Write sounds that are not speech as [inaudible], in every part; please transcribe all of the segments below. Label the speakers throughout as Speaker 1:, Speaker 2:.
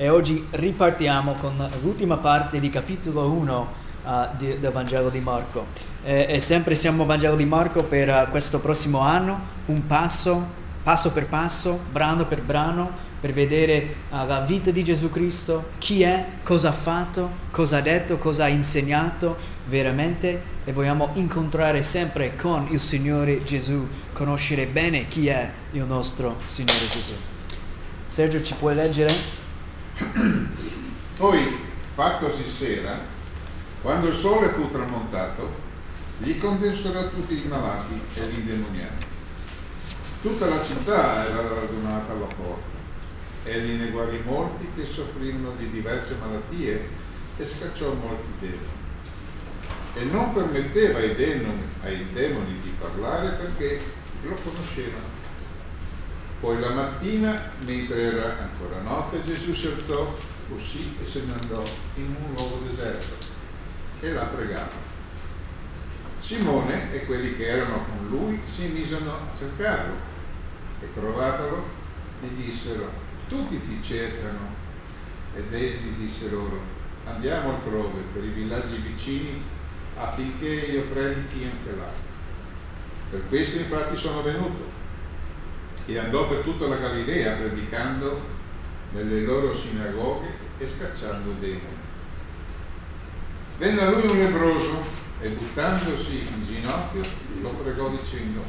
Speaker 1: e oggi ripartiamo con l'ultima parte di capitolo 1 uh, di, del Vangelo di Marco. E, e, sempre siamo Vangelo di Marco per uh, questo prossimo anno, un passo, passo per passo, brano per brano, per vedere uh, la vita di Gesù Cristo, chi è, cosa ha fatto, cosa ha detto, cosa ha insegnato veramente e vogliamo incontrare sempre con il Signore Gesù, conoscere bene chi è il nostro Signore Gesù. Sergio, ci puoi leggere? [clears throat]
Speaker 2: Poi, fattosi sera, quando il sole fu tramontato, gli condensero tutti i malati e gli indemoniati. Tutta la città era radunata alla porta. Egli ne guarì molti che soffrivano di diverse malattie e scacciò molti demoni. E non permetteva ai demoni, ai demoni di parlare perché lo conoscevano. Poi la mattina, mentre era ancora notte, Gesù si alzò, uscì e se ne andò in un luogo deserto e la pregava. Simone e quelli che erano con lui si misero a cercarlo e trovatelo gli dissero, tutti ti cercano. Ed egli disse loro, andiamo altrove per i villaggi vicini affinché io predichi anche là. Per questo infatti sono venuto e andò per tutta la Galilea predicando nelle loro sinagoghe e scacciando demoni. Venne a lui un lebroso e buttandosi in ginocchio lo pregò dicendo,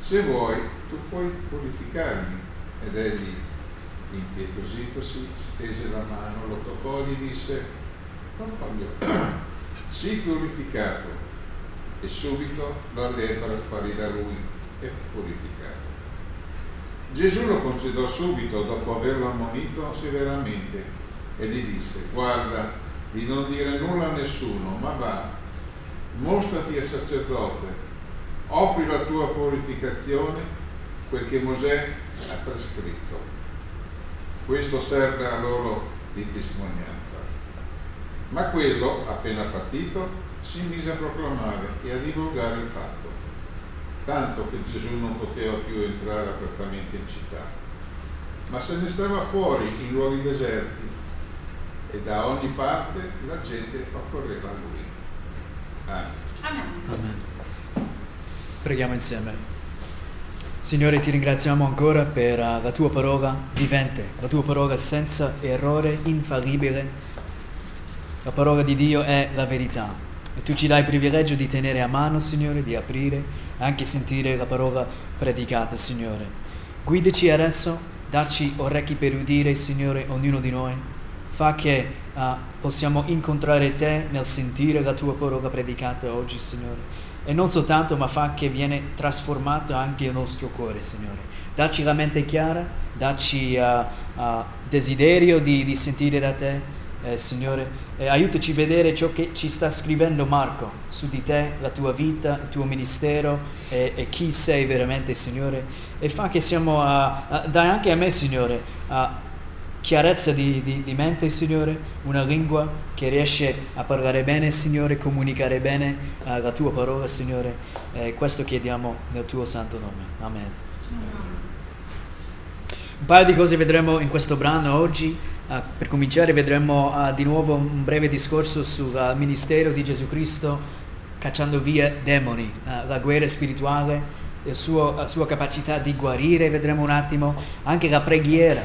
Speaker 2: se vuoi tu puoi purificarmi. Ed egli, impietositosi, stese la mano, lo toccò e gli disse, non voglio, [clears throat] sii purificato. E subito la lepre apparì da lui e fu purificato. Gesù lo concedò subito dopo averlo ammonito severamente e gli disse, guarda di non dire nulla a nessuno, ma va, mostrati al sacerdote, offri la tua purificazione, quel che Mosè ha prescritto. Questo serve a loro di testimonianza. Ma quello, appena partito, si mise a proclamare e a divulgare il fatto tanto che Gesù non poteva più entrare apertamente in città, ma se ne stava fuori in luoghi deserti e da ogni parte la gente accorreva a lui.
Speaker 1: Amen. Amen. Amen. Preghiamo insieme. Signore, ti ringraziamo ancora per uh, la tua parola vivente, la tua parola senza errore, infallibile. La parola di Dio è la verità. E tu ci dai il privilegio di tenere a mano, Signore, di aprire anche sentire la parola predicata, Signore. Guidaci adesso, dacci orecchi per udire, Signore, ognuno di noi. Fa che uh, possiamo incontrare Te nel sentire la Tua parola predicata oggi, Signore. E non soltanto, ma fa che viene trasformato anche il nostro cuore, Signore. Dacci la mente chiara, dacci uh, uh, desiderio di, di sentire da Te eh, Signore. Eh, aiutaci a vedere ciò che ci sta scrivendo Marco su di te, la tua vita, il tuo ministero e, e chi sei veramente, Signore. E fa che siamo, a, a, dai anche a me, Signore, a chiarezza di, di, di, mente, Signore, una lingua che riesce a parlare bene, Signore, comunicare bene uh, la tua parola, Signore. Eh, questo chiediamo nel tuo santo nome. Amen. Un paio di cose vedremo in questo brano oggi. Uh, per cominciare vedremo uh, di nuovo un breve discorso sul uh, ministero di Gesù Cristo cacciando via demoni, la guerra spirituale, suo, la sua capacità di guarire, vedremo un attimo, anche la preghiera,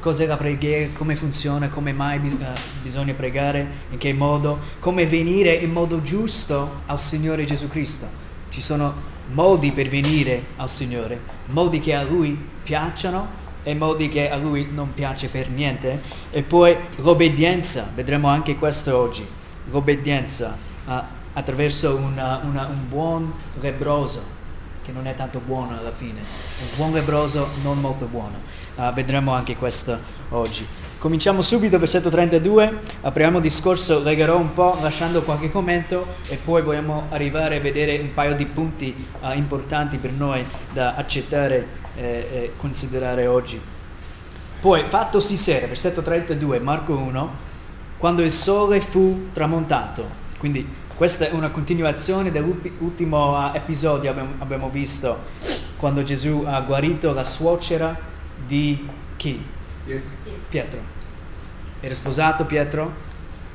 Speaker 1: cos'è la preghiera, come funziona, come mai bis- bisogna pregare, in che modo, come venire in modo giusto al Signore Gesù Cristo. Ci sono modi per venire al Signore, modi che a Lui piacciono e modi che a lui non piace per niente. E poi l'obbedienza, vedremo anche questo oggi, l'obbedienza uh, attraverso una, una, un buon lebroso, che non è tanto buono alla fine, un buon lebroso non molto buono. Uh, vedremo anche questo oggi. Cominciamo subito, versetto 32, apriamo il discorso, legherò un po' lasciando qualche commento e poi vogliamo arrivare a vedere un paio di punti uh, importanti per noi da accettare eh, considerare oggi. Poi, fattosi sera, versetto 32, Marco 1, quando il sole fu tramontato. Quindi questa è una continuazione dell'ultimo uh, episodio abbiamo, abbiamo visto quando Gesù ha guarito la suocera di chi? Pietro. era sposato Pietro,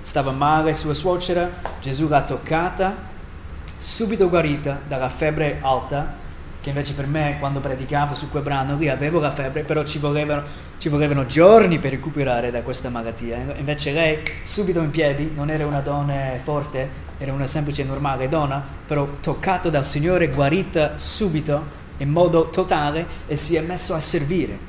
Speaker 1: stava male sua suocera, Gesù l'ha toccata, subito guarita dalla febbre alta che invece per me quando predicavo su quel brano lì avevo la febbre, però ci volevano, ci volevano giorni per recuperare da questa malattia. Invece lei subito in piedi, non era una donna forte, era una semplice normale donna, però toccato dal Signore, guarita subito, in modo totale, e si è messo a servire.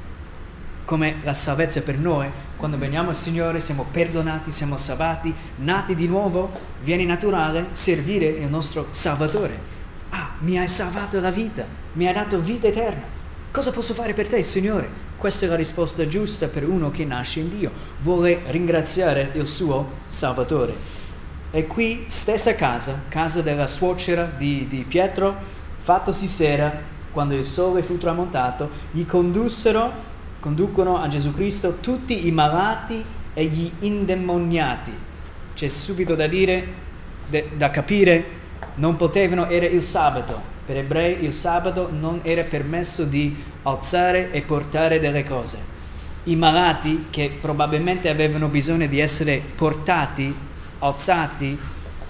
Speaker 1: Come la salvezza per noi, quando veniamo al Signore siamo perdonati, siamo salvati, nati di nuovo, viene naturale servire il nostro Salvatore Ah, mi hai salvato la vita, mi hai dato vita eterna. Cosa posso fare per te, Signore? Questa è la risposta giusta per uno che nasce in Dio. Vuole ringraziare il suo Salvatore. E qui, stessa casa, casa della suocera di, di Pietro, fattosi sera, quando il sole fu tramontato, gli condussero, conducono a Gesù Cristo tutti i malati e gli indemoniati. C'è subito da dire, de, da capire non potevano, era il sabato. Per ebrei il sabato non era permesso di alzare e portare delle cose. I malati che probabilmente avevano bisogno di essere portati, alzati,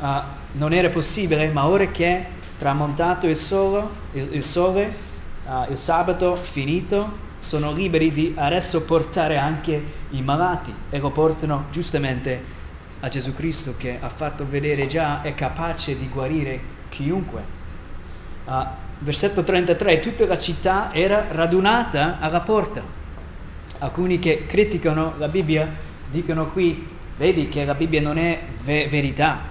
Speaker 1: uh, non era possibile, ma ora che tramontato il sole, il, il, sole, uh, il sabato finito, sono liberi di adesso portare anche i malati e lo portano giustamente a Gesù Cristo che ha fatto vedere già è capace di guarire chiunque. Uh, versetto 33, tutta la città era radunata alla porta. Alcuni che criticano la Bibbia dicono qui, vedi che la Bibbia non è ve- verità.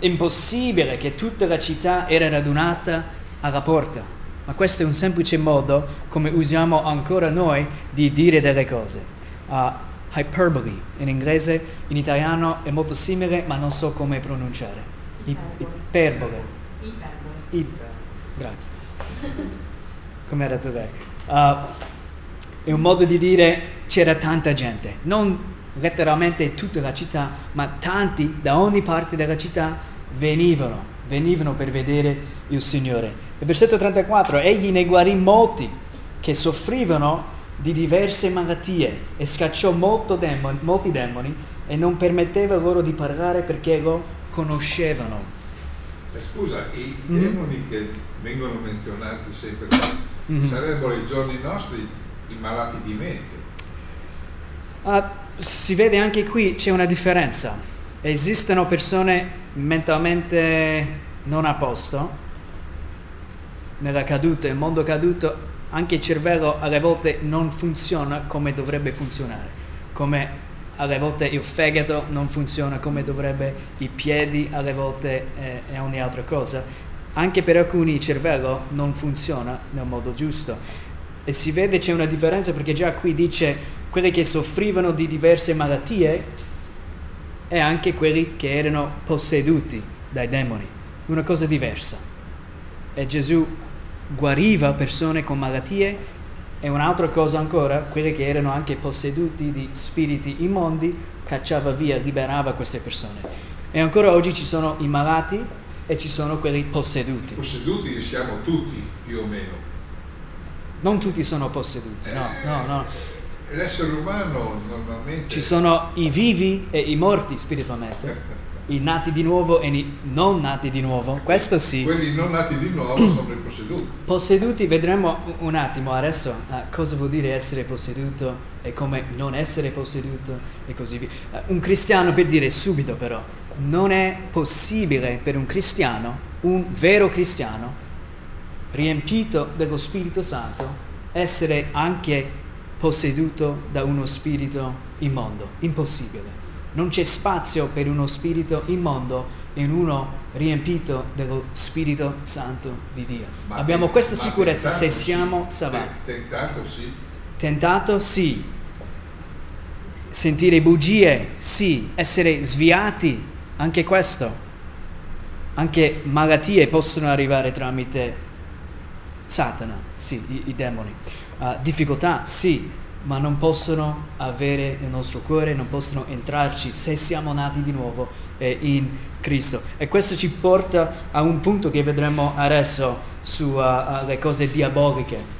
Speaker 1: Impossibile che tutta la città era radunata alla porta. Ma questo è un semplice modo come usiamo ancora noi di dire delle cose. Uh, hyperbole in inglese, in italiano è molto simile ma non so come pronunciare. Iperbole. Iperbole. Grazie. come ha detto lei. Uh, è un modo di dire c'era tanta gente, non letteralmente tutta la città, ma tanti da ogni parte della città venivano, venivano per vedere il Signore. Il versetto 34, egli ne guarì molti che soffrivano di diverse malattie e scacciò demoni, molti demoni e non permetteva loro di parlare perché lo conoscevano.
Speaker 2: Eh, scusa, i mm-hmm. demoni che vengono menzionati sempre mm-hmm. sarebbero i giorni nostri i malati di mente.
Speaker 1: Uh, si vede anche qui c'è una differenza. Esistono persone mentalmente non a posto nella caduta, nel mondo caduto anche il cervello alle volte non funziona come dovrebbe funzionare, come alle volte il fegato non funziona come dovrebbe, i piedi alle volte eh, è ogni altra cosa. Anche per alcuni il cervello non funziona nel modo giusto. E si vede c'è una differenza perché già qui dice quelli che soffrivano di diverse malattie e anche quelli che erano posseduti dai demoni. Una cosa diversa. E Gesù guariva persone con malattie e un'altra cosa ancora, quelli che erano anche posseduti di spiriti immondi, cacciava via, liberava queste persone. E ancora oggi ci sono i malati e ci sono quelli posseduti.
Speaker 2: Posseduti siamo tutti più o meno.
Speaker 1: Non tutti sono posseduti, no, no, no.
Speaker 2: L'essere umano normalmente...
Speaker 1: Ci sono i vivi e i morti spiritualmente. [laughs] i nati di nuovo e i non nati di nuovo, questo sì.
Speaker 2: Quelli non nati di nuovo [clears throat] sono i posseduti.
Speaker 1: Posseduti, vedremo un attimo adesso uh, cosa vuol dire essere posseduto e come non essere posseduto e così via. Uh, un cristiano, per dire subito però, non è possibile per un cristiano, un vero cristiano, riempito dello Spirito Santo, essere anche posseduto da uno spirito immondo. Impossibile. Non c'è spazio per uno spirito immondo in uno riempito dello Spirito Santo di Dio. Ma Abbiamo te, questa sicurezza se siamo sì. salvati.
Speaker 2: Tentato sì.
Speaker 1: Tentato sì. Sentire bugie sì. Essere sviati anche questo. Anche malattie possono arrivare tramite Satana, sì, i, i demoni. Uh, difficoltà sì, ma non possono avere il nostro cuore, non possono entrarci se siamo nati di nuovo eh, in Cristo. E questo ci porta a un punto che vedremo adesso sulle uh, cose diaboliche.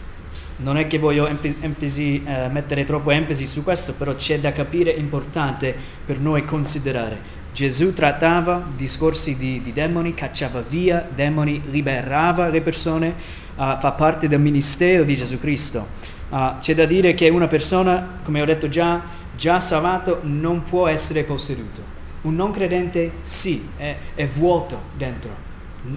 Speaker 1: non è che voglio enfasi, eh, mettere troppo enfasi su questo, però c'è da capire importante per noi considerare. Gesù trattava discorsi di, di demoni, cacciava via demoni, liberava le persone, uh, fa parte del ministero di Gesù Cristo. Uh, c'è da dire che una persona, come ho detto già, già salvato non può essere posseduto. Un non credente sì, è, è vuoto dentro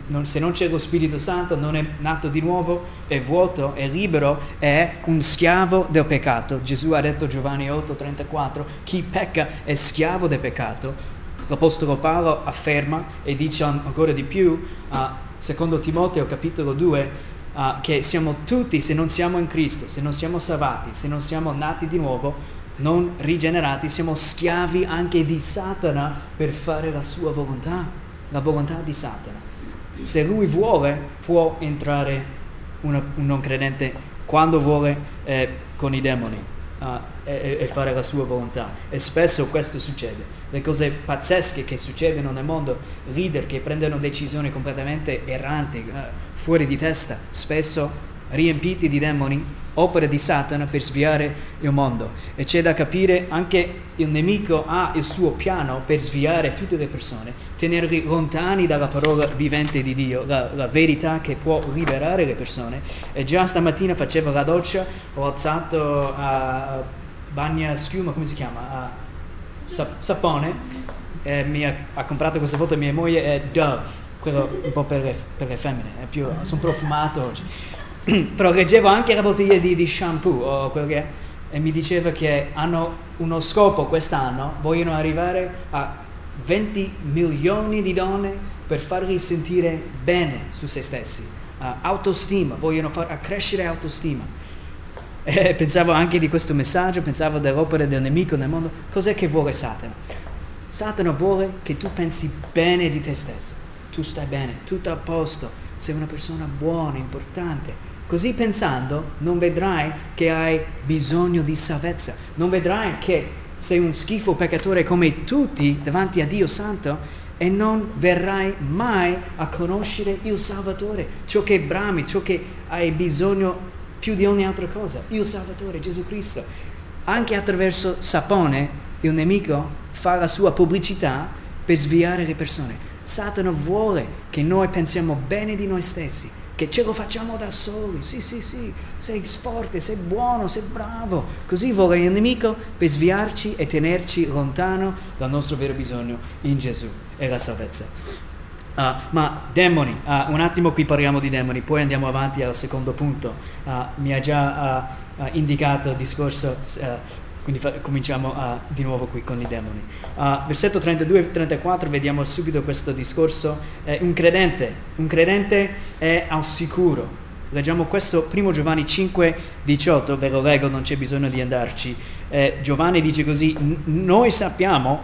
Speaker 1: non, se non c'è lo Spirito Santo, non è nato di nuovo, è vuoto, è libero, è un schiavo del peccato. Gesù ha detto Giovanni 8:34, chi pecca è schiavo del peccato. L'Apostolo Paolo afferma e dice ancora di più, uh, secondo Timoteo capitolo 2, uh, che siamo tutti, se non siamo in Cristo, se non siamo salvati, se non siamo nati di nuovo, non rigenerati, siamo schiavi anche di Satana per fare la sua volontà, la volontà di Satana. Se lui vuole può entrare una, un non credente quando vuole eh, con i demoni. Uh, e, e, fare la sua volontà e spesso questo succede le cose pazzesche che succedono nel mondo leader che prendono decisioni completamente erranti uh, fuori di testa spesso riempiti di demoni, opere di Satana per sviare il mondo. E c'è da capire anche il nemico ha il suo piano per sviare tutte le persone, tenerli lontani dalla parola vivente di Dio, la, la verità che può liberare le persone. E già stamattina facevo la doccia, ho alzato a bagna schiuma, come si chiama? A sapone. E mi ha, ha comprato questa volta mia moglie è Dove quello un po' per le, per le femmine, più, sono profumato oggi. [clears throat] però leggevo anche la bottiglia di, di shampoo o quello che è, e mi diceva che hanno uno scopo quest'anno, vogliono arrivare a 20 milioni di donne per farli sentire bene su se stessi, uh, autostima, vogliono far crescere autostima. E pensavo anche di questo messaggio, pensavo dell'opera del nemico nel mondo, cos'è che vuole Satana? Satana vuole che tu pensi bene di te stesso, tu stai bene, tutto a posto, sei una persona buona, importante, Così pensando non vedrai che hai bisogno di salvezza, non vedrai che sei un schifo peccatore come tutti davanti a Dio Santo e non verrai mai a conoscere il Salvatore, ciò che brami, ciò che hai bisogno più di ogni altra cosa, il Salvatore, Gesù Cristo. Anche attraverso sapone il nemico fa la sua pubblicità per sviare le persone. Satana vuole che noi pensiamo bene di noi stessi, che ce lo facciamo da soli, sì sì sì, sei forte, sei buono, sei bravo, così vuole il nemico per sviarci e tenerci lontano dal nostro vero bisogno in Gesù e la salvezza. Uh, ma demoni, uh, un attimo qui parliamo di demoni, poi andiamo avanti al secondo punto. Uh, mi ha già indicato il discorso quindi fa, cominciamo di nuovo qui con i demoni. Versetto 32 e 34 vediamo subito questo discorso. Eh, un credente, un credente è al sicuro. Leggiamo questo, 1 Giovanni 5, 18, ve lo leggo, non c'è bisogno di andarci. Eh, Giovanni dice così, noi sappiamo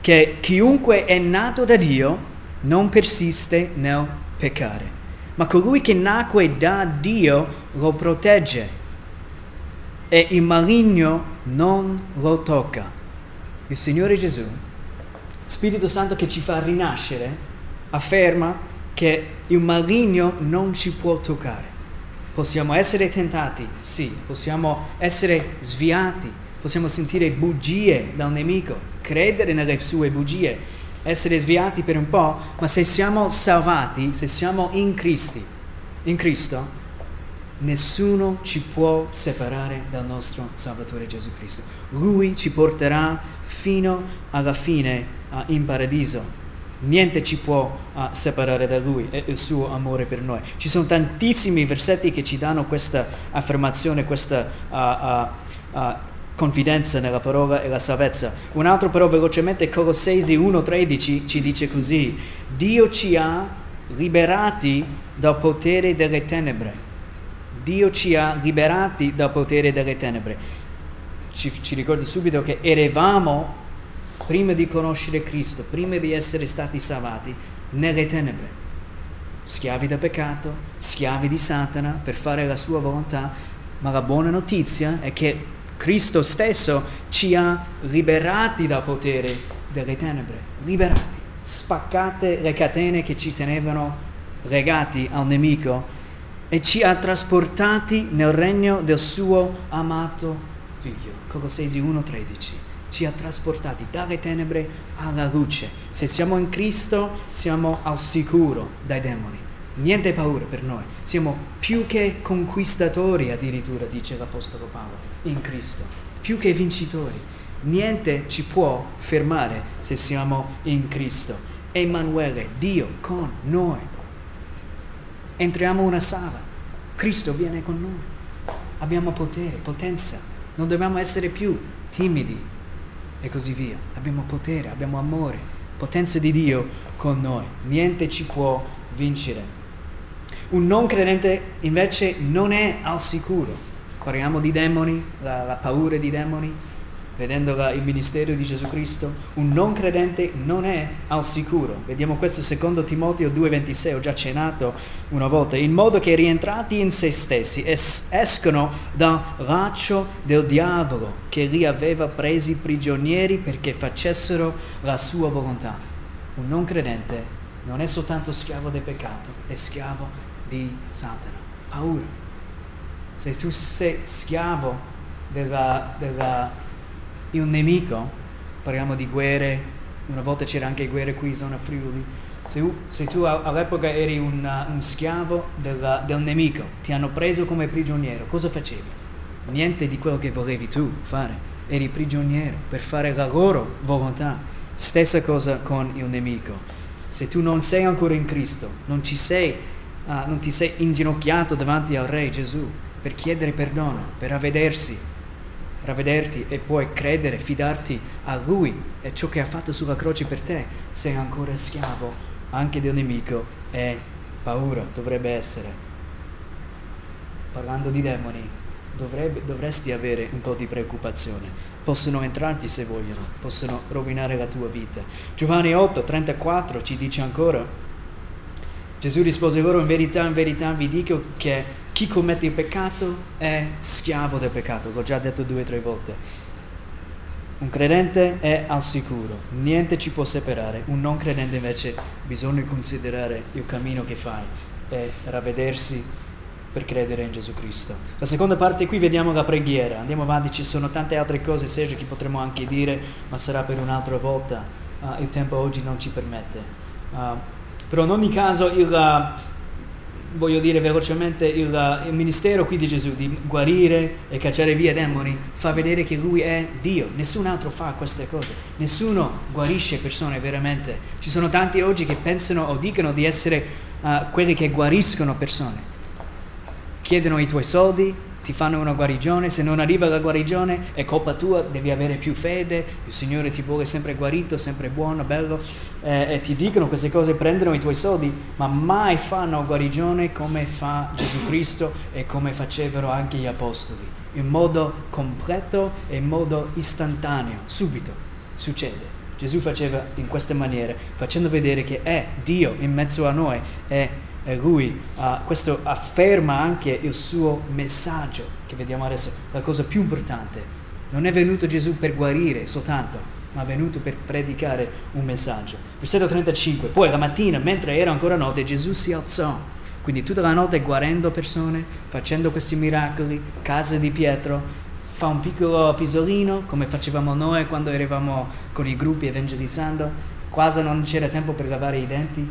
Speaker 1: che chiunque è nato da Dio non persiste nel peccare, ma colui che nacque da Dio lo protegge e il maligno non lo tocca. Il Signore Gesù, Spirito Santo che ci fa rinascere, afferma che il maligno non ci può toccare. Possiamo essere tentati, sì, possiamo essere sviati, possiamo sentire bugie da un nemico, credere nelle sue bugie, essere sviati per un po', ma se siamo salvati, se siamo in Cristo, in Cristo, nessuno ci può separare dal nostro Salvatore Gesù Cristo. Lui ci porterà fino alla fine uh, in paradiso. Niente ci può uh, separare da Lui e il suo amore per noi. Ci sono tantissimi versetti che ci danno questa affermazione, questa uh, confidenza nella parola e la salvezza. Un altro però velocemente, Colossesi 1.13 ci dice così, Dio ci ha liberati dal potere delle tenebre Dio ci ha liberati dal potere delle tenebre. Ci, ci ricordi subito che eravamo, prima di conoscere Cristo, prima di essere stati salvati, nelle tenebre. Schiavi da peccato, schiavi di Satana per fare la sua volontà, ma la buona notizia è che Cristo stesso ci ha liberati dal potere delle tenebre, liberati, spaccate le catene che ci tenevano legati al nemico e ci ha trasportati nel regno del suo amato figlio. Colossesi 1:13. Ci ha trasportati dalle tenebre alla luce. Se siamo in Cristo siamo al sicuro dai demoni. Niente paura per noi. Siamo più che conquistatori addirittura, dice l'Apostolo Paolo, in Cristo. Più che vincitori. Niente ci può fermare se siamo in Cristo. Emanuele, Dio con noi. Entriamo in una sala, Cristo viene con noi. Abbiamo potere, potenza, non dobbiamo essere più timidi e così via. Abbiamo potere, abbiamo amore, potenza di Dio con noi. Niente ci può vincere. Un non credente invece non è al sicuro. Parliamo di demoni, la, la paura di demoni, vedendo la, il ministero di Gesù Cristo. Un non credente non è al sicuro. Vediamo questo secondo Timoteo 2,26, ho già accennato una volta. In modo che rientrati in se stessi es, escono dal laccio del diavolo che li aveva presi prigionieri perché facessero la sua volontà. Un non credente non è soltanto schiavo del peccato, è schiavo di Satana, paura. Se tu sei schiavo un nemico, parliamo di guerre, una volta c'era anche guerre qui in zona Friuli, se, se tu all'epoca eri un, un schiavo della, del nemico, ti hanno preso come prigioniero, cosa facevi? Niente di quello che volevi tu fare, eri prigioniero per fare la loro volontà. Stessa cosa con il nemico. Se tu non sei ancora in Cristo, non sei ah, non ti sei inginocchiato davanti al Re Gesù per chiedere perdono, per ravvedersi, ravvederti e poi credere, fidarti a Lui e ciò che ha fatto sulla croce per te, sei ancora schiavo anche del nemico e paura dovrebbe essere. Parlando di demoni, dovrebbe, dovresti avere un po' di preoccupazione. Possono entrarti se vogliono, possono rovinare la tua vita. Giovanni 8, 34 ci dice ancora, Gesù rispose loro, in verità, in verità vi dico che chi commette il peccato è schiavo del peccato, l'ho già detto due o tre volte. Un credente è al sicuro, niente ci può separare, un non credente invece bisogna considerare il cammino che fai e ravvedersi per credere in Gesù Cristo. La seconda parte qui vediamo la preghiera, andiamo avanti, ci sono tante altre cose, Sergio, che potremmo anche dire, ma sarà per un'altra volta, uh, il tempo oggi non ci permette. Uh, però in ogni caso il, voglio dire velocemente, il, il, ministero qui di Gesù di guarire e cacciare via demoni fa vedere che lui è Dio, nessun altro fa queste cose, nessuno guarisce persone veramente. Ci sono tanti oggi che pensano o dicono di essere uh, quelli che guariscono persone. Chiedono i tuoi soldi, ti fanno una guarigione, se non arriva la guarigione è colpa tua, devi avere più fede, il Signore ti vuole sempre guarito, sempre buono, bello, eh, e ti dicono queste cose, prendono i tuoi soldi, ma mai fanno guarigione come fa Gesù Cristo e come facevano anche gli Apostoli, in modo completo e in modo istantaneo, subito succede. Gesù faceva in queste maniere, facendo vedere che è Dio in mezzo a noi, è e lui uh, questo afferma anche il suo messaggio, che vediamo adesso, la cosa più importante. Non è venuto Gesù per guarire soltanto, ma è venuto per predicare un messaggio. Versetto 35, poi la mattina, mentre era ancora notte, Gesù si alzò, quindi tutta la notte guarendo persone, facendo questi miracoli, casa di Pietro, fa un piccolo pisolino, come facevamo noi quando eravamo con i gruppi evangelizzando, quasi non c'era tempo per lavare i denti,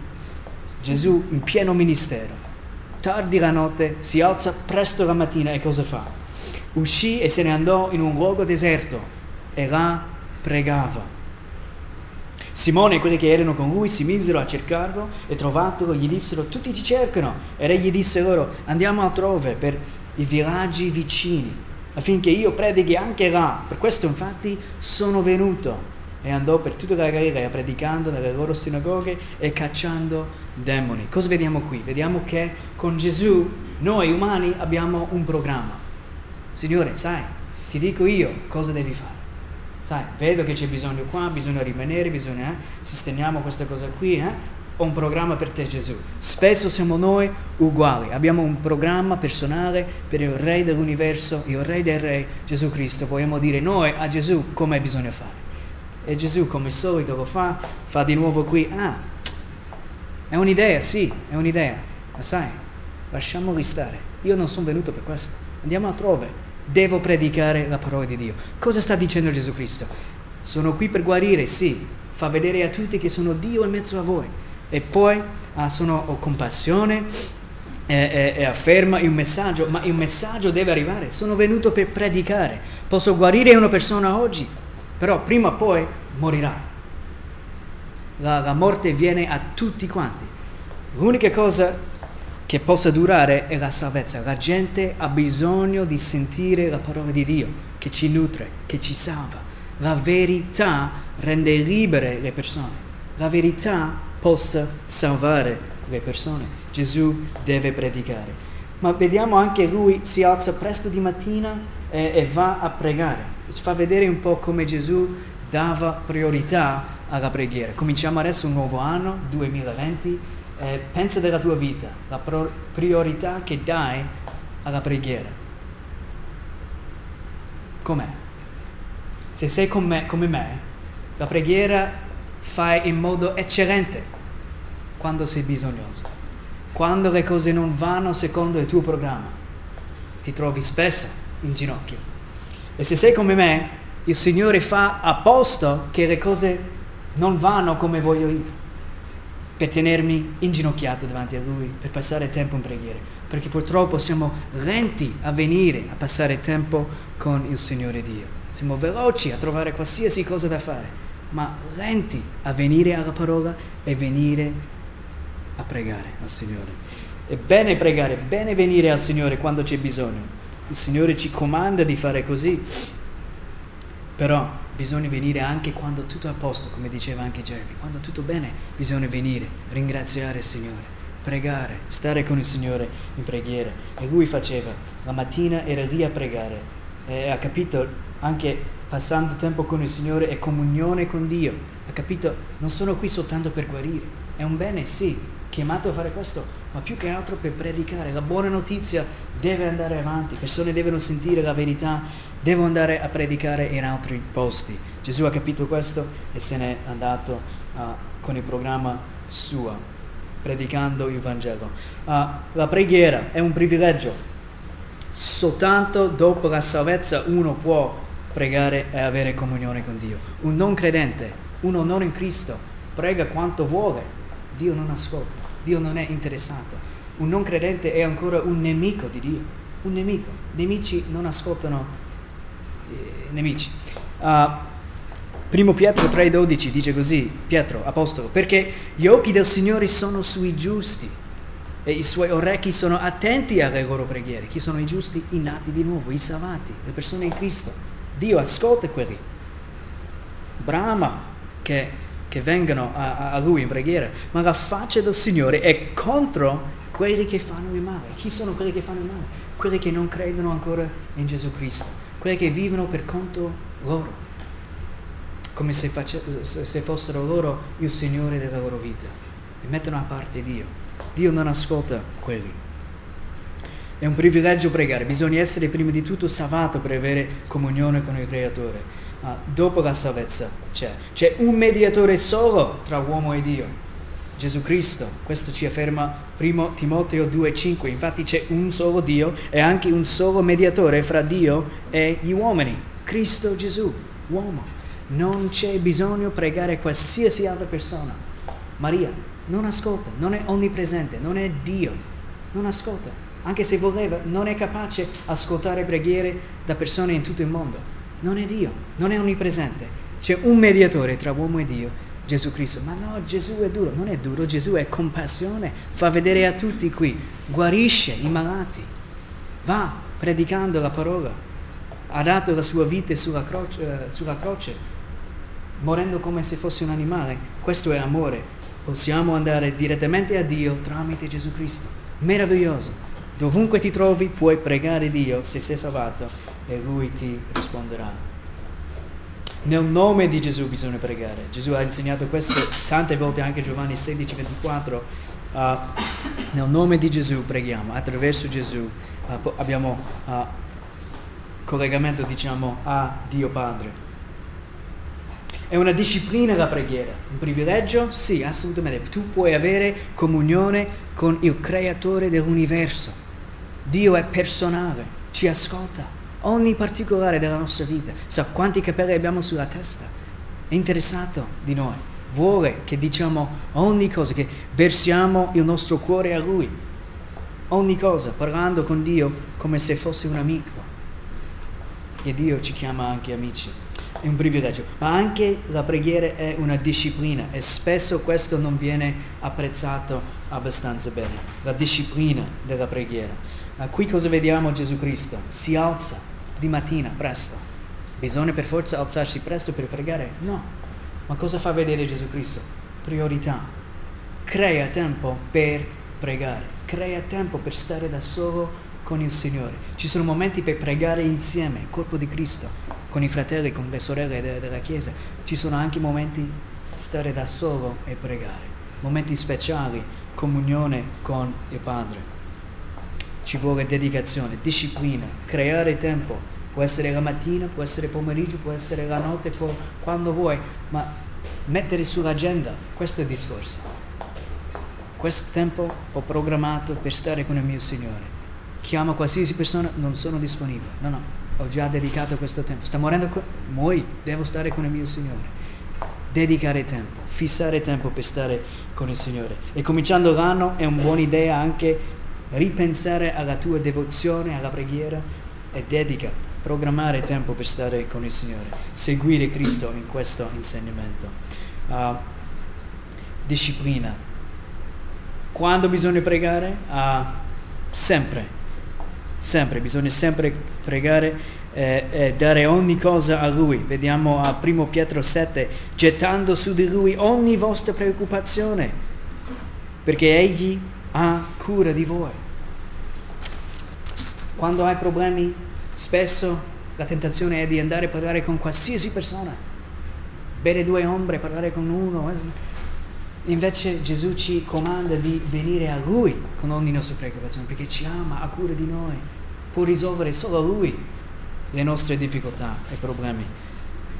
Speaker 1: Gesù in pieno ministero, tardi la notte, si alza presto la mattina e cosa fa? Uscì e se ne andò in un luogo deserto e là pregava. Simone e quelli che erano con lui si misero a cercarlo e trovatolo gli dissero tutti ti cercano e egli disse loro andiamo altrove per i villaggi vicini affinché io predichi anche là. Per questo infatti sono venuto e andò per tutta la Galilea predicando nelle loro sinagoghe e cacciando demoni. Cosa vediamo qui? Vediamo che con Gesù noi umani abbiamo un programma. Signore, sai, ti dico io cosa devi fare. Sai, vedo che c'è bisogno qua, bisogna rimanere, bisogna, eh, sistemiamo questa cosa qui, eh? Ho un programma per te Gesù. Spesso siamo noi uguali, abbiamo un programma personale per il Re dell'universo, il Re del Re, Gesù Cristo. Vogliamo dire noi a Gesù come bisogna fare. E Gesù, come solito, lo fa, fa di nuovo qui. Ah, è un'idea, sì, è un'idea. Ma sai, lasciamoli stare. Io non sono venuto per questo. Andiamo altrove. Devo predicare la parola di Dio. Cosa sta dicendo Gesù Cristo? Sono qui per guarire, sì. Fa vedere a tutti che sono Dio in mezzo a voi. E poi ah, sono, ho compassione, e, e, e, afferma un messaggio, ma il messaggio deve arrivare. Sono venuto per predicare. Posso guarire una persona oggi, però prima o poi morirà. La, la morte viene a tutti quanti. L'unica cosa che possa durare è la salvezza. La gente ha bisogno di sentire la parola di Dio, che ci nutre, che ci salva. La verità rende libere le persone. La verità possa salvare le persone. Gesù deve predicare. Ma vediamo anche lui si alza presto di mattina e, e va a pregare. Ci fa vedere un po' come Gesù dava priorità alla preghiera. Cominciamo adesso un nuovo anno, 2020. Eh, pensa della tua vita, la priorità che dai alla preghiera. Com'è? Se sei me, come me, la preghiera fai in modo eccellente quando sei bisognoso, quando le cose non vanno secondo il tuo programma, ti trovi spesso in ginocchio. E se sei come me, il Signore fa apposta che le cose non vanno come voglio io, per tenermi inginocchiato davanti a Lui, per passare tempo in preghiera, perché purtroppo siamo lenti a venire a passare tempo con il Signore Dio. Siamo veloci a trovare qualsiasi cosa da fare, ma lenti a venire alla parola e venire a pregare al Signore. È bene pregare, è bene venire al Signore quando c'è bisogno. Il Signore ci comanda di fare così, però bisogna venire anche quando tutto è a posto, come diceva anche Jeremy. Quando tutto bene, bisogna venire, ringraziare il Signore, pregare, stare con il Signore in preghiera. E lui faceva, la mattina era lì a pregare e ha capito anche passando tempo con il Signore e comunione con Dio. Ha capito, non sono qui soltanto per guarire, è un bene sì, chiamato a fare questo, ma più che altro per predicare. La buona notizia deve andare avanti, persone devono sentire la verità, devo andare a predicare in altri posti. Gesù ha capito questo e se n'è andato uh, con il programma suo, predicando il Vangelo. Uh, la preghiera è un privilegio. Soltanto dopo la salvezza uno può pregare e avere comunione con Dio. Un non credente, uno non in Cristo, prega quanto vuole, Dio non ascolta. Dio non è interessato. Un non credente è ancora un nemico di Dio, un nemico. Nemici non ascoltano eh, nemici. Uh, Primo Pietro 3,12 dice così, Pietro, apostolo, perché gli occhi del Signore sono sui giusti e i suoi orecchi sono attenti alle loro preghiere. Chi sono i giusti? I nati di nuovo, i salvati, le persone in Cristo. Dio ascolta quelli. Brama che che vengono a, a, Lui in preghiera, ma la faccia del Signore è contro quelli che fanno il male. Chi sono quelli che fanno il male? Quelli che non credono ancora in Gesù Cristo, quelli che vivono per conto loro, come se, face, se fossero loro il Signore della loro vita e mettono a parte Dio. Dio non ascolta quelli. È un privilegio pregare, bisogna essere prima di tutto salvato per avere comunione con il Creatore uh, dopo la salvezza c'è. C'è un mediatore solo tra uomo e Dio, Gesù Cristo. Questo ci afferma 1 Timoteo 2,5. Infatti c'è un solo Dio e anche un solo mediatore fra Dio e gli uomini, Cristo Gesù, uomo. Non c'è bisogno pregare qualsiasi altra persona. Maria non ascolta, non è onnipresente, non è Dio, non ascolta. Anche se voleva, non è capace ascoltare preghiere da persone in tutto il mondo non è Dio, non è onnipresente. C'è un mediatore tra uomo e Dio, Gesù Cristo. Ma no, Gesù è duro, non è duro, Gesù è compassione, fa vedere a tutti qui, guarisce i malati, va predicando la parola, ha dato la sua vita sulla croce, eh, sulla croce morendo come se fosse un animale. Questo è amore. Possiamo andare direttamente a Dio tramite Gesù Cristo. Meraviglioso. Dovunque ti trovi puoi pregare Dio se sei salvato e lui ti risponderà. Nel nome di Gesù bisogna pregare. Gesù ha insegnato questo tante volte, anche Giovanni 16, 24. Uh, nel nome di Gesù preghiamo, attraverso Gesù uh, abbiamo uh, collegamento diciamo a Dio Padre. È una disciplina la preghiera, un privilegio? Sì, assolutamente. Tu puoi avere comunione con il creatore dell'universo. Dio è personale, ci ascolta, ogni particolare della nostra vita, sa quanti capelli abbiamo sulla testa, è interessato di noi, vuole che diciamo ogni cosa, che versiamo il nostro cuore a Lui, ogni cosa, parlando con Dio come se fosse un amico. E Dio ci chiama anche amici. È un privilegio, ma anche la preghiera è una disciplina e spesso questo non viene apprezzato abbastanza bene, la disciplina della preghiera. Qui cosa vediamo Gesù Cristo? Si alza di mattina presto. Bisogna per forza alzarsi presto per pregare? No. Ma cosa fa vedere Gesù Cristo? Priorità. Crea tempo per pregare, crea tempo per stare da solo con il Signore. Ci sono momenti per pregare insieme, corpo di Cristo, con i fratelli, con le sorelle della, Chiesa. Ci sono anche momenti stare da solo e pregare, momenti speciali, comunione con il Padre. Ci vuole dedicazione, disciplina, creare tempo. Può essere la mattina, può essere pomeriggio, può essere la notte, può, quando vuoi, ma mettere sull'agenda questo è il discorso. Questo tempo ho programmato per stare con il mio Signore. Chiamo qualsiasi persona, non sono disponibile. No, no, ho già dedicato questo tempo. Sta morendo, con... muoi, devo stare con il mio Signore. Dedicare tempo, fissare tempo per stare con il Signore. E cominciando l'anno è una buona idea anche ripensare alla tua devozione, alla preghiera e dedica, programmare tempo per stare con il Signore, seguire Cristo in questo insegnamento. Uh, disciplina. Quando bisogna pregare? Uh, sempre, sempre, bisogna sempre pregare e eh, dare ogni cosa a Lui. Vediamo a 1 Pietro 7, gettando su di Lui ogni vostra preoccupazione, perché Egli ha cura di voi. Quando hai problemi, spesso la tentazione è di andare a parlare con qualsiasi persona, bere due ombre, parlare con uno. Invece Gesù ci comanda di venire a Lui con ogni nostra preoccupazione, perché ci ama, ha cura di noi, può risolvere solo Lui le nostre difficoltà e problemi.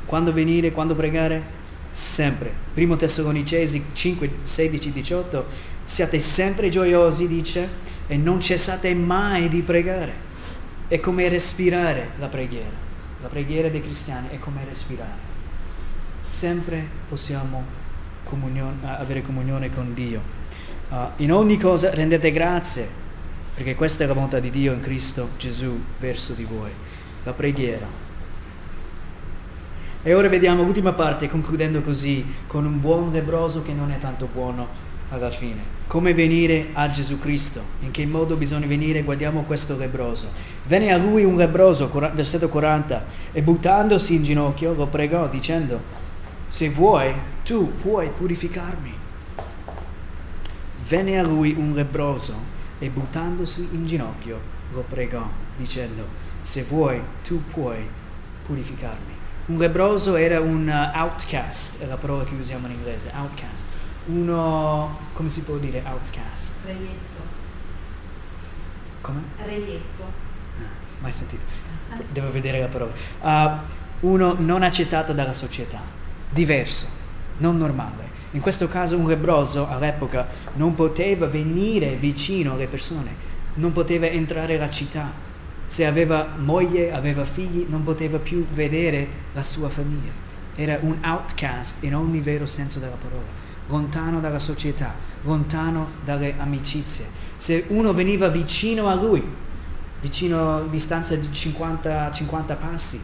Speaker 1: Quando venire, quando pregare? Sempre. Primo Tessalonicesi 5, 16, 18 Siate sempre gioiosi, dice, e non cessate mai di pregare. È come respirare la preghiera. La preghiera dei cristiani è come respirare. Sempre possiamo comunione, avere comunione con Dio. Uh, in ogni cosa rendete grazie, perché questa è la volontà di Dio in Cristo Gesù verso di voi. La preghiera. E ora vediamo l'ultima parte, concludendo così, con un buon lebroso che non è tanto buono alla fine. Come venire a Gesù Cristo? In che modo bisogna venire? Guardiamo questo lebroso. Venne a lui un lebroso, versetto 40, e buttandosi in ginocchio lo pregò dicendo, se vuoi, tu puoi purificarmi. Venne a lui un lebroso e buttandosi in ginocchio lo pregò dicendo, se vuoi, tu puoi purificarmi. Un lebroso era un uh, outcast, è la parola che usiamo in inglese, outcast uno, come si può dire, outcast?
Speaker 3: Reietto.
Speaker 1: Come?
Speaker 3: Reietto.
Speaker 1: Ah, mai sentito. Devo vedere la parola. Uh, uno non accettato dalla società, diverso, non normale. In questo caso un lebroso all'epoca non poteva venire vicino alle persone, non poteva entrare alla città. Se aveva moglie, aveva figli, non poteva più vedere la sua famiglia. Era un outcast in ogni vero senso della parola lontano dalla società, lontano dalle amicizie. Se uno veniva vicino a lui, vicino a distanza di 50, 50 passi,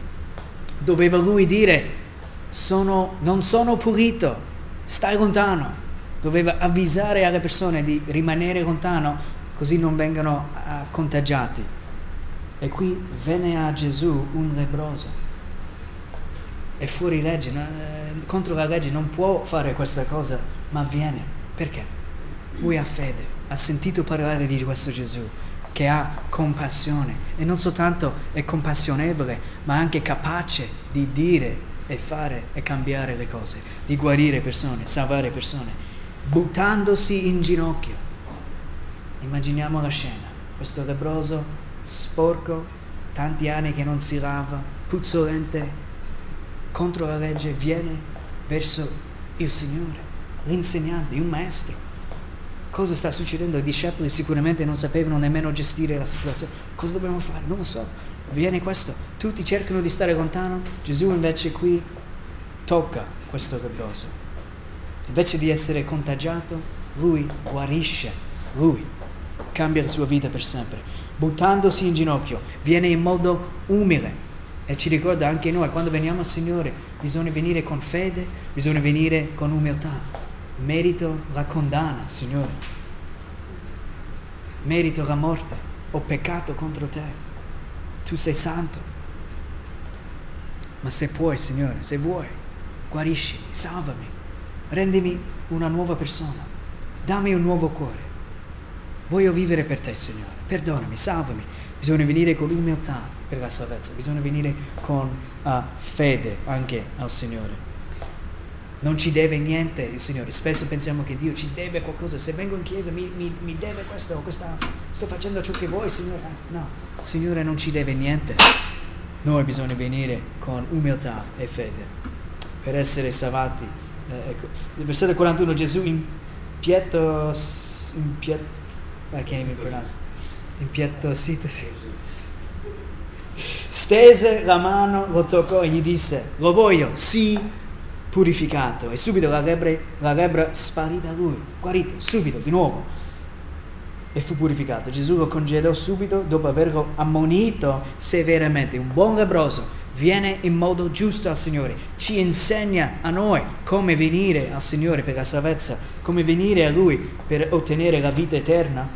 Speaker 1: doveva lui dire sono, non sono pulito, stai lontano. Doveva avvisare alle persone di rimanere lontano così non vengano uh, contagiati. E qui venne a Gesù un lebroso è fuori legge, eh, contro la legge non può fare questa cosa, ma avviene. Perché? Lui ha fede, ha sentito parlare di questo Gesù che ha compassione e non soltanto è compassionevole, ma anche capace di dire e fare e cambiare le cose, di guarire persone, salvare persone, buttandosi in ginocchio. Immaginiamo la scena, questo lebroso, sporco, tanti anni che non si lava, puzzolente, contro la legge, viene verso il Signore, l'insegnante, un maestro. Cosa sta succedendo? I discepoli sicuramente non sapevano nemmeno gestire la situazione. Cosa dobbiamo fare? Non lo so. Viene questo. Tutti cercano di stare lontano. Gesù invece qui tocca questo lebbroso. Invece di essere contagiato, lui guarisce. Lui cambia la sua vita per sempre. Buttandosi in ginocchio, viene in modo umile e ci ricorda anche noi, quando veniamo al Signore, bisogna venire con fede, bisogna venire con umiltà. Merito la condanna, Signore. Merito la morte. Ho peccato contro te. Tu sei santo. Ma se puoi, Signore, se vuoi, guariscimi, salvami, rendimi una nuova persona, dammi un nuovo cuore. Voglio vivere per te, Signore. Perdonami, salvami. Bisogna venire con umiltà per la salvezza, bisogna venire con uh, fede anche al Signore. Non ci deve niente il Signore, spesso pensiamo che Dio ci deve qualcosa, se vengo in chiesa mi, mi, mi deve questo, questa, sto facendo ciò che vuoi Signore. No, il Signore non ci deve niente. Noi bisogna venire con umiltà e fede per essere salvati. Eh, ecco. Il versetto 41 Gesù impietos, impiet, I can't even pronounce, impietositosi stese la mano, lo toccò e gli disse, lo voglio, sì, purificato. E subito la lebbra, la lebbra sparì da lui, guarito, subito, di nuovo. E fu purificato. Gesù lo congedò subito dopo averlo ammonito severamente. Un buon lebroso viene in modo giusto al Signore, ci insegna a noi come venire al Signore per la salvezza, come venire a Lui per ottenere la vita eterna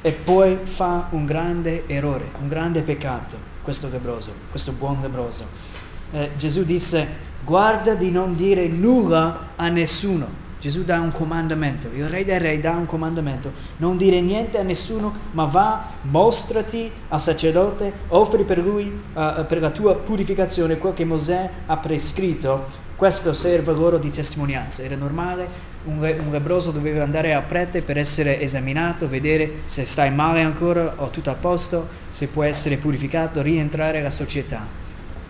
Speaker 1: e poi fa un grande errore, un grande peccato questo lebroso, questo buon lebroso. Eh, Gesù disse, guarda di non dire nulla a nessuno. Gesù dà un comandamento, il re dei re dà un comandamento, non dire niente a nessuno, ma va, mostrati al sacerdote, offri per lui, uh, per la tua purificazione, quel che Mosè ha prescritto, questo serve loro di testimonianza. Era normale, un, le, un lebroso doveva andare al prete per essere esaminato, vedere se stai male ancora o tutto a posto, se può essere purificato, rientrare alla società.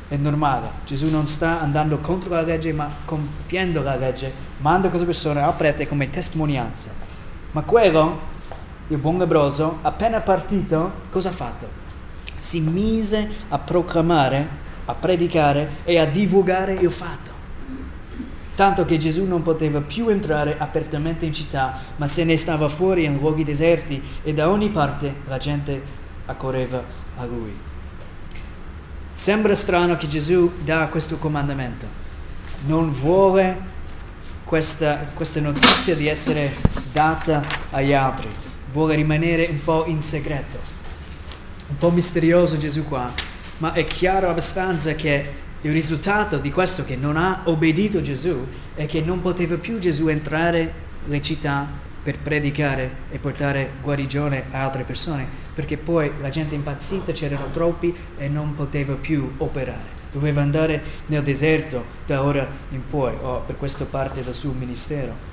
Speaker 1: È normale, Gesù non sta andando contro la legge ma compiendo la legge, manda queste persone al prete come testimonianza. Ma quello, il buon lebroso, appena partito, cosa ha fatto? Si mise a proclamare, a predicare e a divulgare il fatto tanto che Gesù non poteva più entrare apertamente in città, ma se ne stava fuori in luoghi deserti e da ogni parte la gente accorreva a lui. Sembra strano che Gesù dà questo comandamento, non vuole questa, questa notizia di essere data agli altri, vuole rimanere un po' in segreto, un po' misterioso Gesù qua, ma è chiaro abbastanza che il risultato di questo che non ha obbedito Gesù è che non poteva più Gesù entrare nelle città per predicare e portare guarigione a altre persone, perché poi la gente impazzita, c'erano troppi e non poteva più operare. Doveva andare nel deserto da ora in poi, o per questa parte del suo ministero.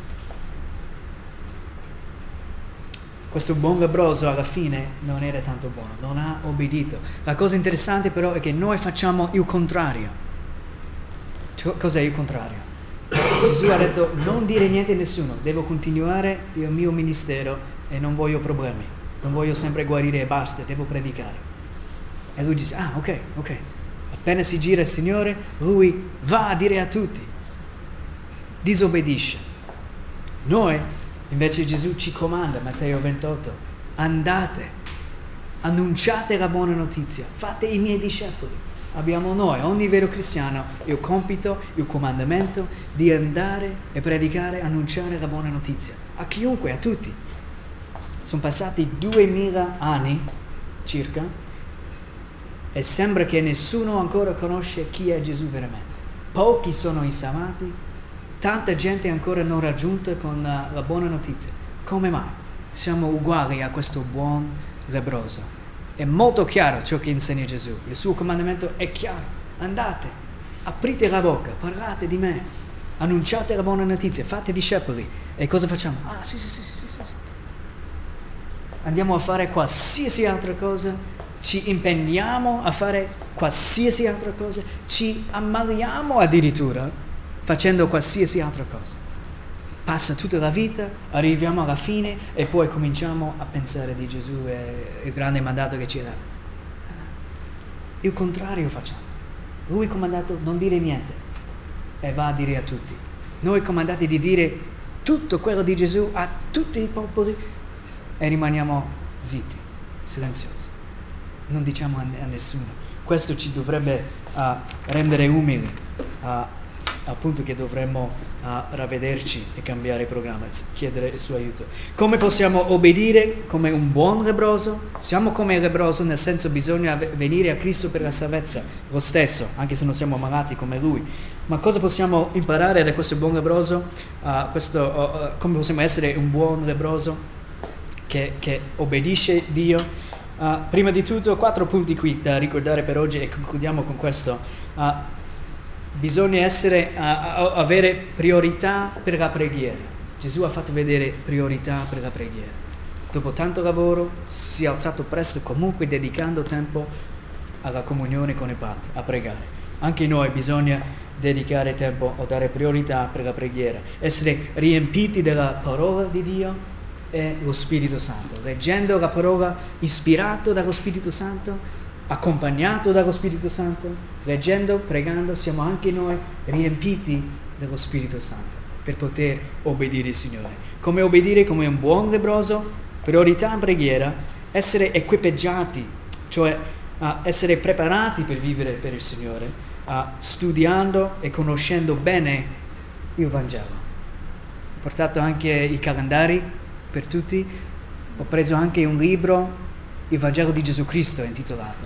Speaker 1: Questo buon lebroso alla fine non era tanto buono, non ha obbedito. La cosa interessante però è che noi facciamo il contrario. Cioè, cos'è il contrario? Gesù ha detto non dire niente a nessuno, devo continuare il mio ministero e non voglio problemi, non voglio sempre guarire e basta, devo predicare. E lui dice, ah ok, ok. Appena si gira il Signore, lui va a dire a tutti, disobbedisce. Noi Invece Gesù ci comanda, Matteo 28, andate, annunciate la buona notizia, fate i miei discepoli. Abbiamo noi, ogni vero cristiano, il compito, il comandamento di andare e predicare, annunciare la buona notizia. A chiunque, a tutti. Sono passati duemila anni circa e sembra che nessuno ancora conosce chi è Gesù veramente. Pochi sono i salvati tanta gente ancora non raggiunta con la, la buona notizia. Come mai? Siamo uguali a questo buon lebroso. È molto chiaro ciò che insegna Gesù. Il suo comandamento è chiaro. Andate, aprite la bocca, parlate di me, annunciate la buona notizia, fate discepoli. E cosa facciamo? Ah, sì, sì, sì, sì, sì. sì. Andiamo a fare qualsiasi altra cosa, ci impegniamo a fare qualsiasi altra cosa, ci ammaliamo addirittura facendo qualsiasi altra cosa. Passa tutta la vita, arriviamo alla fine e poi cominciamo a pensare di Gesù e il grande mandato che ci ha dato. Il contrario facciamo. Lui comandato non dire niente e va a dire a tutti. Noi comandati di dire tutto quello di Gesù a tutti i popoli e rimaniamo zitti, silenziosi. Non diciamo a nessuno. Questo ci dovrebbe uh, rendere umili, uh, al punto che dovremmo uh, ravvederci e cambiare programma, chiedere il suo aiuto. Come possiamo obbedire come un buon lebroso? Siamo come il lebroso, nel senso bisogna venire a Cristo per la salvezza, lo stesso, anche se non siamo malati come Lui. Ma cosa possiamo imparare da questo buon lebroso? Uh, questo, uh, come possiamo essere un buon lebroso che, che obbedisce Dio? Uh, prima di tutto, quattro punti qui da ricordare per oggi e concludiamo con questo. Bisogna essere, uh, avere priorità per la preghiera. Gesù ha fatto vedere priorità per la preghiera. Dopo tanto lavoro si è alzato presto comunque dedicando tempo alla comunione con il Padre, a pregare. Anche noi bisogna dedicare tempo o dare priorità per la preghiera, essere riempiti della parola di Dio è lo Spirito Santo. Leggendo la parola ispirato dallo Spirito Santo, accompagnato dallo Spirito Santo, leggendo, pregando, siamo anche noi riempiti dello Spirito Santo per poter obbedire il Signore. Come obbedire come un buon lebroso? Priorità in preghiera, essere equipaggiati, cioè uh, essere preparati per vivere per il Signore, uh, studiando e conoscendo bene il Vangelo. Ho portato anche i calendari per tutti, ho preso anche un libro, Il Vangelo di Gesù Cristo intitolato,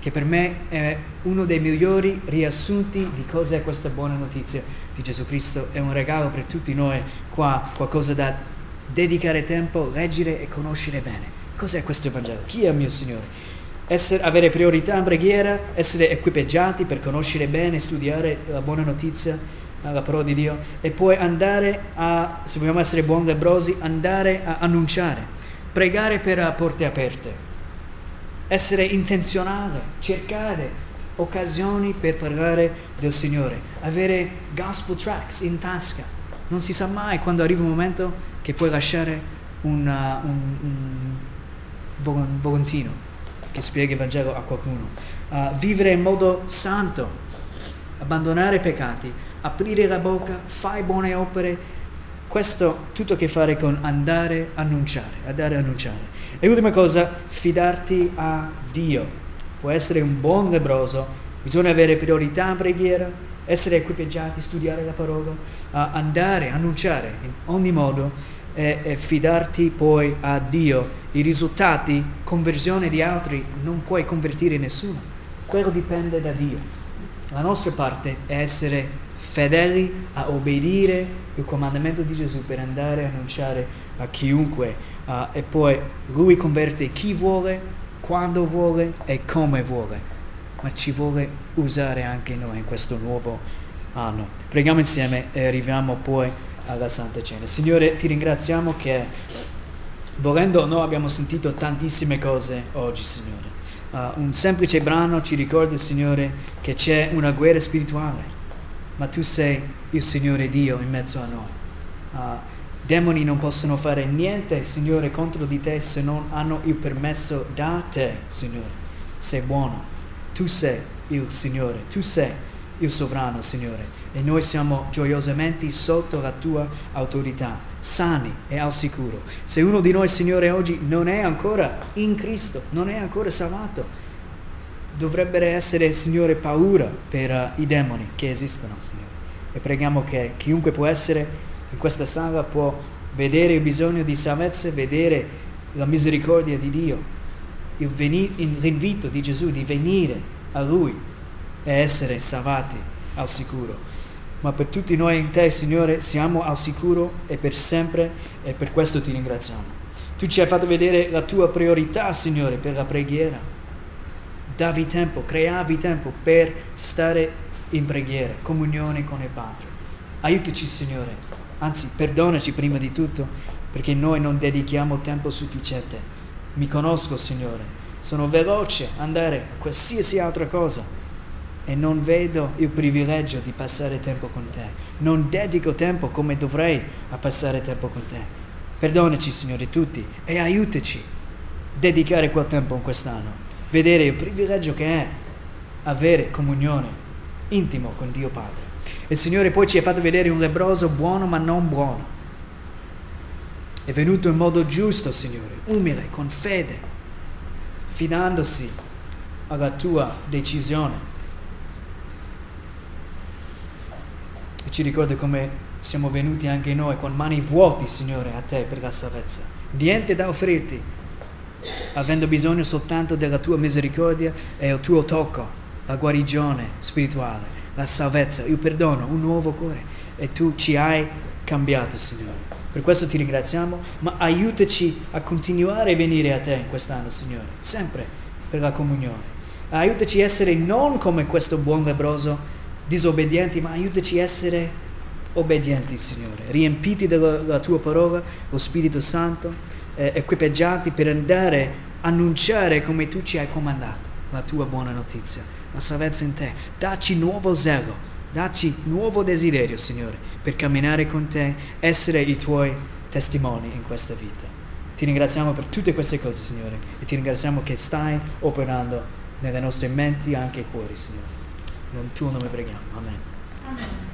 Speaker 1: che per me è uno dei migliori riassunti di cosa è questa buona notizia di Gesù Cristo. È un regalo per tutti noi qua, qualcosa da dedicare tempo, leggere e conoscere bene. Cos'è questo Vangelo? Chi è il mio Signore? Essere, avere priorità in preghiera, essere equipaggiati per conoscere bene, studiare la buona notizia la parola di Dio e poi andare a, se vogliamo essere buoni lebrosi, andare a annunciare, pregare per porte aperte, essere intenzionale, cercare occasioni per parlare del Signore, avere gospel tracks in tasca. Non si sa mai quando arriva un momento che puoi lasciare una, un, un volantino che spiega il Vangelo a qualcuno. Uh, vivere in modo santo, abbandonare i peccati, aprire la bocca, fai buone opere. Questo tutto a che fare con andare annunciare, andare annunciare. E ultima cosa, fidarti a Dio. Può essere un buon lebroso, bisogna avere priorità in preghiera, essere equipaggiati, studiare la parola, andare annunciare in ogni modo e, e fidarti poi a Dio. I risultati, conversione di altri, non puoi convertire nessuno. Quello dipende da Dio. La nostra parte è essere fedeli a obbedire il comandamento di Gesù per andare a annunciare a chiunque uh, e poi lui converte chi vuole, quando vuole e come vuole, ma ci vuole usare anche noi in questo nuovo anno. Preghiamo insieme e arriviamo poi alla Santa Cena. Signore, ti ringraziamo che volendo o no abbiamo sentito tantissime cose oggi, Signore. Uh, un semplice brano ci ricorda, Signore, che c'è una guerra spirituale ma tu sei il Signore Dio in mezzo a noi. Uh, demoni non possono fare niente, Signore, contro di te se non hanno il permesso da te, Signore. Sei buono, tu sei il Signore, tu sei il sovrano, Signore, e noi siamo gioiosamente sotto la tua autorità, sani e al sicuro. Se uno di noi, Signore, oggi non è ancora in Cristo, non è ancora salvato, dovrebbero essere, Signore, paura per uh, i demoni che esistono, Signore. E preghiamo che chiunque può essere in questa sala può vedere il bisogno di salvezza, vedere la misericordia di Dio, l'invito di Gesù di venire a Lui e essere salvati al sicuro. Ma per tutti noi in te, Signore, siamo al sicuro e per sempre e per questo ti ringraziamo. Tu ci hai fatto vedere la tua priorità, Signore, per la preghiera davi tempo, creavi tempo per stare in preghiera, comunione con il Padre. Aiutaci, Signore, anzi, perdonaci prima di tutto perché noi non dedichiamo tempo sufficiente. Mi conosco, Signore, sono veloce a andare a qualsiasi altra cosa e non vedo il privilegio di passare tempo con te. Non dedico tempo come dovrei a passare tempo con te. Perdonaci, Signore, tutti e aiutaci a dedicare quel tempo in quest'anno. Vedere il privilegio che è avere comunione intimo con Dio Padre. Il Signore poi ci ha fatto vedere un lebroso buono ma non buono. È venuto in modo giusto, Signore, umile, con fede, fidandosi alla tua decisione. E ci ricorda come siamo venuti anche noi con mani vuoti, Signore, a te per la salvezza. Niente da offrirti, avendo bisogno soltanto della tua misericordia e il tuo tocco, la guarigione spirituale, la salvezza, il perdono, un nuovo cuore. E tu ci hai cambiato, Signore. Per questo ti ringraziamo, ma aiutaci a continuare a venire a te in quest'anno, Signore, sempre per la comunione. Aiutaci a essere non come questo buon lebroso, disobbedienti, ma aiutaci a essere obbedienti, Signore, riempiti della, tua parola, lo Spirito Santo, eh, equipaggiati per andare a annunciare come tu ci hai comandato la tua buona notizia, la salvezza in te. Dacci nuovo zelo, dacci nuovo desiderio, Signore, per camminare con te, essere i tuoi testimoni in questa vita. Ti ringraziamo per tutte queste cose, Signore, e ti ringraziamo che stai operando nelle nostre menti e anche cuori, Signore. Nel tuo nome preghiamo. Amen.
Speaker 3: Amen.